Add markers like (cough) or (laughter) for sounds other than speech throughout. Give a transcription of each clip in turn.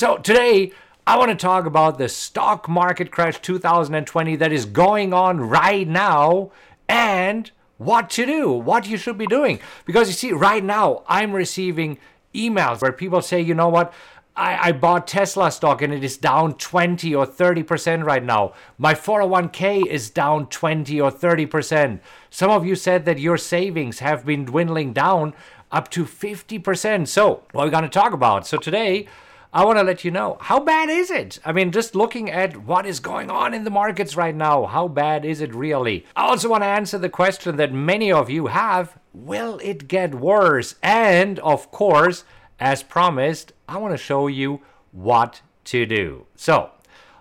So today, I want to talk about the stock market crash 2020 that is going on right now and what to do, what you should be doing. Because you see, right now, I'm receiving emails where people say, you know what, I, I, bought Tesla stock and it is down 20 or 30% right now. My 401k is down 20 or 30%. Some of you said that your savings have been dwindling down up to 50%. So, what are we going to talk about? So, today, I want to let you know how bad is it? I mean, just looking at what is going on in the markets right now, how bad is it really? I also want to answer the question that many of you have will it get worse? And of course, as promised, I want to show you what to do. So,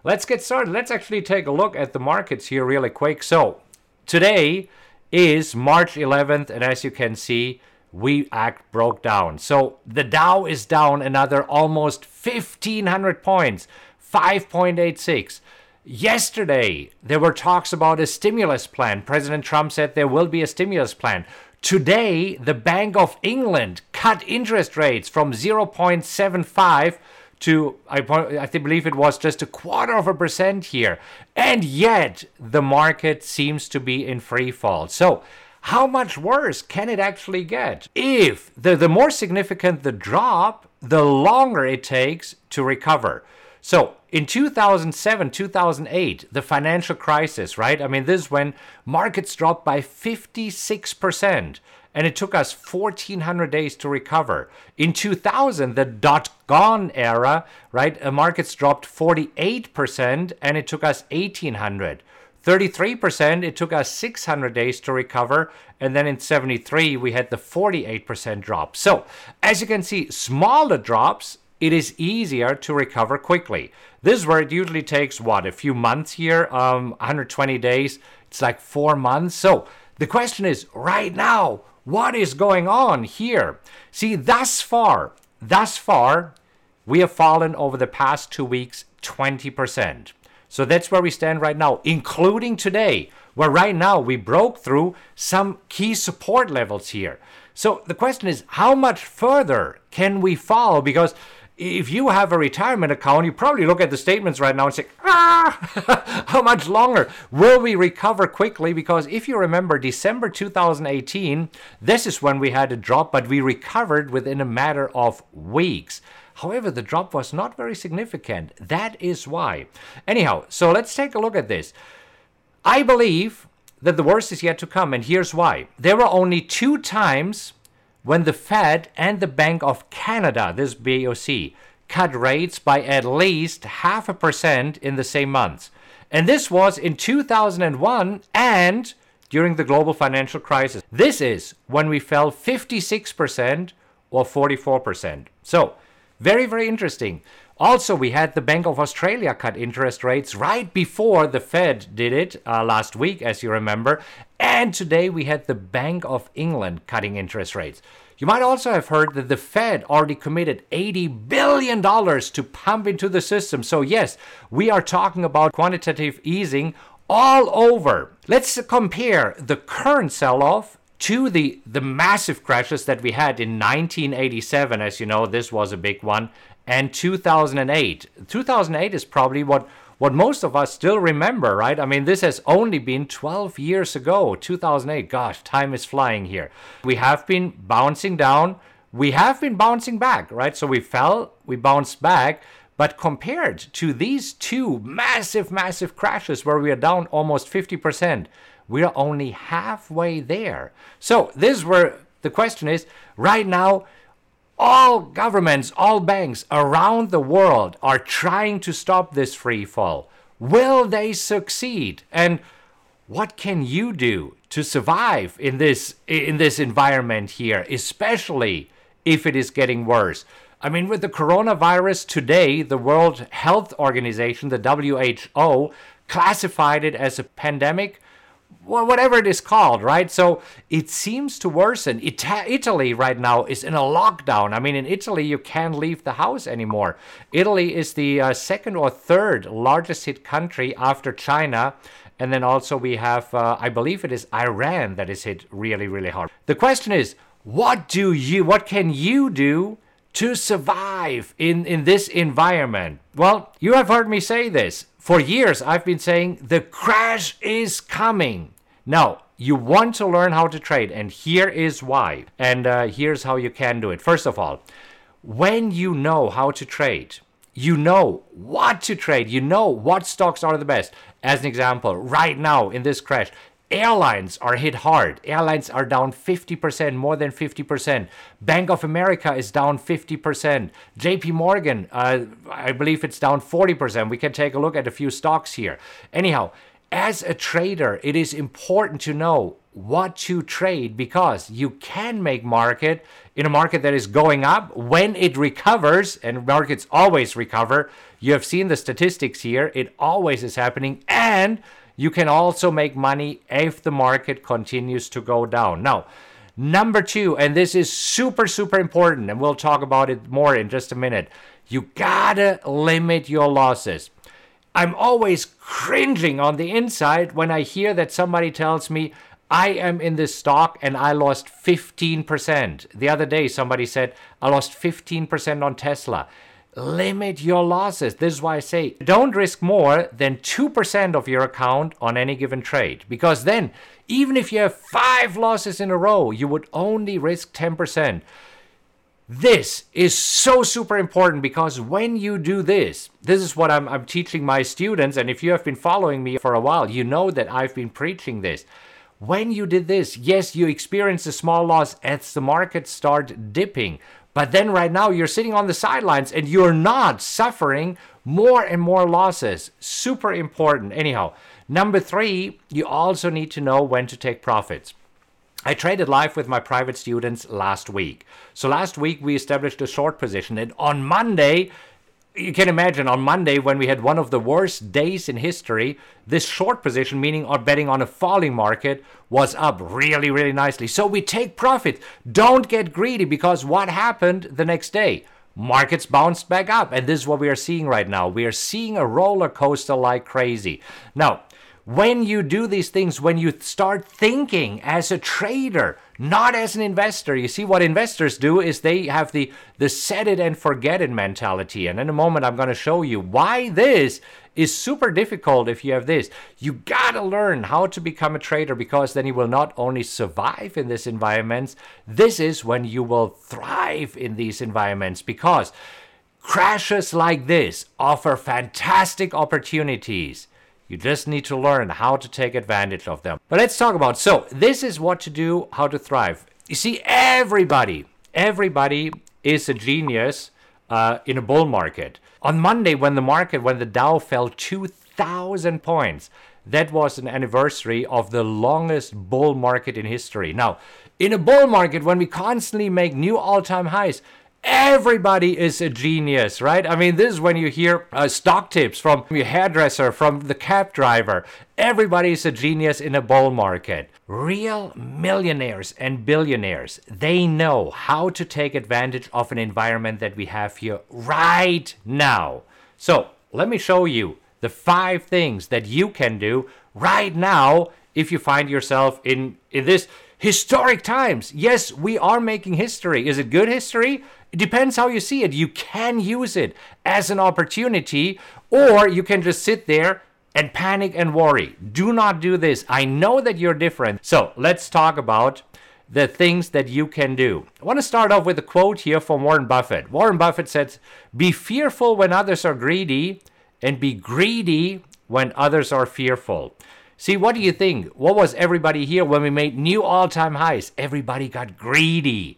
let's get started. Let's actually take a look at the markets here really quick. So, today is March 11th, and as you can see, we act broke down. So the Dow is down another almost 1500 points, 5.86. Yesterday, there were talks about a stimulus plan. President Trump said there will be a stimulus plan. Today, the Bank of England cut interest rates from 0.75 to, I, I believe it was just a quarter of a percent here. And yet, the market seems to be in free fall. So, how much worse can it actually get? If the, the more significant the drop, the longer it takes to recover. So in 2007, 2008, the financial crisis, right? I mean, this is when markets dropped by 56%, and it took us 1,400 days to recover. In 2000, the dot com era, right? Uh, markets dropped 48%, and it took us 1,800. 33%, it took us 600 days to recover. And then in 73, we had the 48% drop. So, as you can see, smaller drops it is easier to recover quickly. This is where it usually takes what a few months here, um, 120 days. It's like four months. So the question is right now, what is going on here? See, thus far, thus far, we have fallen over the past two weeks 20%. So that's where we stand right now, including today, where right now we broke through some key support levels here. So the question is, how much further can we fall? Because if you have a retirement account, you probably look at the statements right now and say, ah, (laughs) how much longer will we recover quickly? Because if you remember December 2018, this is when we had a drop, but we recovered within a matter of weeks. However, the drop was not very significant. That is why. Anyhow, so let's take a look at this. I believe that the worst is yet to come, and here's why. There were only two times when the Fed and the Bank of Canada, this BOC, cut rates by at least half a percent in the same months. And this was in 2001 and during the global financial crisis. This is when we fell 56% or 44%. So, very, very interesting. Also, we had the Bank of Australia cut interest rates right before the Fed did it uh, last week, as you remember. And today we had the Bank of England cutting interest rates. You might also have heard that the Fed already committed $80 billion to pump into the system. So, yes, we are talking about quantitative easing all over. Let's compare the current sell off to the, the massive crashes that we had in 1987. As you know, this was a big one and 2008. 2008 is probably what what most of us still remember, right? I mean, this has only been 12 years ago, 2008. Gosh, time is flying here. We have been bouncing down. We have been bouncing back, right? So we fell, we bounced back. But compared to these two massive, massive crashes where we are down almost 50%, we are only halfway there. So this is where the question is right now, all governments, all banks around the world are trying to stop this free fall. Will they succeed? And what can you do to survive in this in this environment here, especially if it is getting worse? I mean, with the coronavirus today, the World Health Organization, the WHO, classified it as a pandemic whatever it is called, right? So it seems to worsen. Ita- Italy right now is in a lockdown. I mean, in Italy, you can't leave the house anymore. Italy is the uh, second or third largest hit country after China. And then also we have, uh, I believe it is Iran that is hit really, really hard. The question is, what do you, what can you do to survive in, in this environment? Well, you have heard me say this. For years, I've been saying the crash is coming. Now, you want to learn how to trade, and here is why. And uh, here's how you can do it. First of all, when you know how to trade, you know what to trade, you know what stocks are the best. As an example, right now in this crash, airlines are hit hard. Airlines are down 50%, more than 50%. Bank of America is down 50%. JP Morgan, uh, I believe it's down 40%. We can take a look at a few stocks here. Anyhow, as a trader, it is important to know what to trade because you can make market in a market that is going up when it recovers and markets always recover you have seen the statistics here it always is happening and you can also make money if the market continues to go down now number 2 and this is super super important and we'll talk about it more in just a minute you got to limit your losses I'm always cringing on the inside when I hear that somebody tells me I am in this stock and I lost 15%. The other day, somebody said, I lost 15% on Tesla. Limit your losses. This is why I say don't risk more than 2% of your account on any given trade. Because then, even if you have five losses in a row, you would only risk 10%. This is so super important because when you do this, this is what I'm, I'm teaching my students. And if you have been following me for a while, you know that I've been preaching this when you did this, yes, you experienced a small loss as the market start dipping. But then right now you're sitting on the sidelines and you're not suffering more and more losses. Super important. Anyhow, number three, you also need to know when to take profits. I traded live with my private students last week. So last week we established a short position, and on Monday you can imagine on Monday when we had one of the worst days in history, this short position, meaning our betting on a falling market, was up really, really nicely. So we take profit. Don't get greedy because what happened the next day? Markets bounced back up. And this is what we are seeing right now. We are seeing a roller coaster like crazy. Now, when you do these things, when you start thinking as a trader, not as an investor. You see, what investors do is they have the, the set it and forget it mentality. And in a moment, I'm going to show you why this is super difficult if you have this. You got to learn how to become a trader because then you will not only survive in these environments, this is when you will thrive in these environments because crashes like this offer fantastic opportunities you just need to learn how to take advantage of them. But let's talk about so this is what to do, how to thrive. You see, everybody, everybody is a genius uh, in a bull market. On Monday, when the market, when the Dow fell 2,000 points, that was an anniversary of the longest bull market in history. Now, in a bull market, when we constantly make new all time highs, Everybody is a genius, right? I mean, this is when you hear uh, stock tips from your hairdresser, from the cab driver. Everybody is a genius in a bull market. Real millionaires and billionaires, they know how to take advantage of an environment that we have here right now. So, let me show you the five things that you can do right now if you find yourself in, in this historic times. Yes, we are making history. Is it good history? It depends how you see it. You can use it as an opportunity, or you can just sit there and panic and worry. Do not do this. I know that you're different. So let's talk about the things that you can do. I want to start off with a quote here from Warren Buffett. Warren Buffett says, Be fearful when others are greedy, and be greedy when others are fearful. See, what do you think? What was everybody here when we made new all time highs? Everybody got greedy.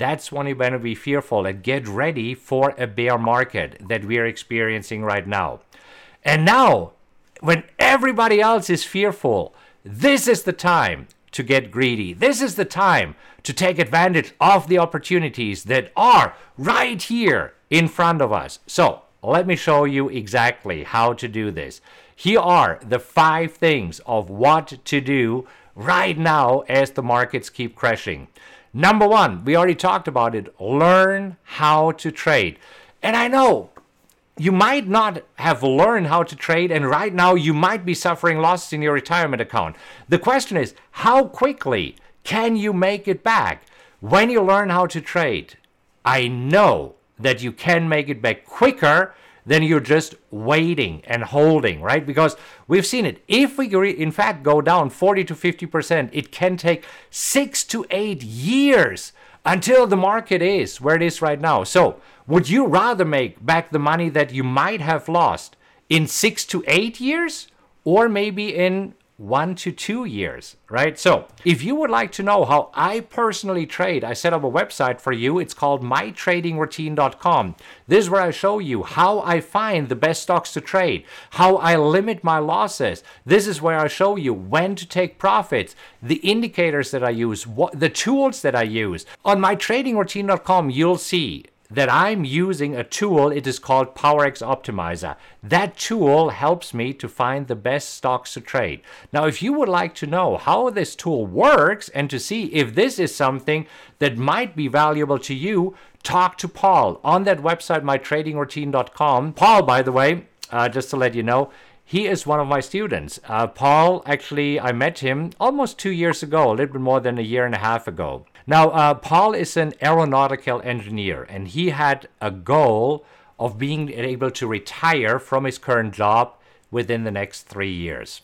That's when you better be fearful and get ready for a bear market that we are experiencing right now. And now, when everybody else is fearful, this is the time to get greedy. This is the time to take advantage of the opportunities that are right here in front of us. So, let me show you exactly how to do this. Here are the five things of what to do right now as the markets keep crashing. Number one, we already talked about it learn how to trade. And I know you might not have learned how to trade, and right now you might be suffering losses in your retirement account. The question is, how quickly can you make it back? When you learn how to trade, I know that you can make it back quicker than you're just waiting and holding, right? Because we've seen it. If we, in fact, go down 40 to 50%, it can take six to eight years until the market is where it is right now. So, would you rather make back the money that you might have lost in six to eight years or maybe in one to two years, right? So, if you would like to know how I personally trade, I set up a website for you. It's called mytradingroutine.com. This is where I show you how I find the best stocks to trade, how I limit my losses. This is where I show you when to take profits, the indicators that I use, what the tools that I use. On mytradingroutine.com, you'll see that I'm using a tool. It is called PowerX Optimizer. That tool helps me to find the best stocks to trade. Now, if you would like to know how this tool works and to see if this is something that might be valuable to you, talk to Paul on that website, mytradingroutine.com. Paul, by the way, uh, just to let you know, he is one of my students. Uh, Paul, actually, I met him almost two years ago, a little bit more than a year and a half ago. Now, uh, Paul is an aeronautical engineer, and he had a goal of being able to retire from his current job within the next three years.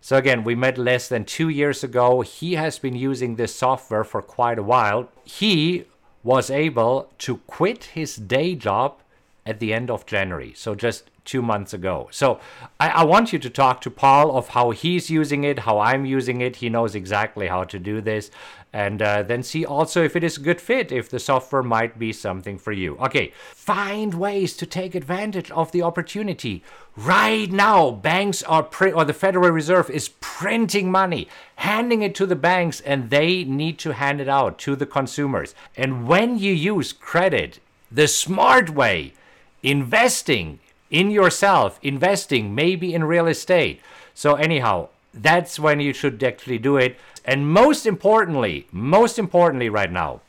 So, again, we met less than two years ago. He has been using this software for quite a while. He was able to quit his day job at the end of January. So, just two months ago. So I, I, want you to talk to Paul of how he's using it, how I'm using it. He knows exactly how to do this. And uh, then see also if it is a good fit, if the software might be something for you. Okay, find ways to take advantage of the opportunity. Right now, banks are, print, or the Federal Reserve is printing money, handing it to the banks, and they need to hand it out to the consumers. And when you use credit the smart way, investing in yourself, investing maybe in real estate. So, anyhow, that's when you should actually do it. And most importantly, most importantly, right now,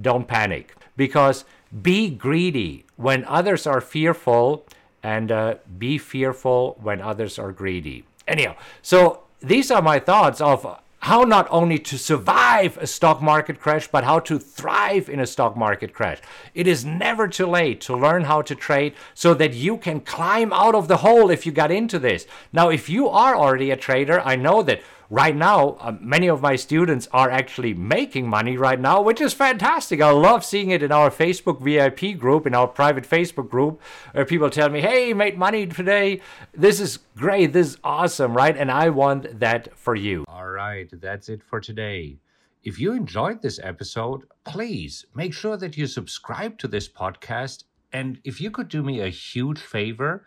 don't panic because be greedy when others are fearful and uh, be fearful when others are greedy. Anyhow, so these are my thoughts of how not only to survive a stock market crash, but how to thrive in a stock market crash. It is never too late to learn how to trade so that you can climb out of the hole if you got into this. Now, if you are already a trader, I know that right now, uh, many of my students are actually making money right now, which is fantastic. I love seeing it in our Facebook VIP group, in our private Facebook group, where people tell me, hey, made money today. This is great. This is awesome, right? And I want that for you. All right, that's it for today. If you enjoyed this episode, please make sure that you subscribe to this podcast. And if you could do me a huge favor,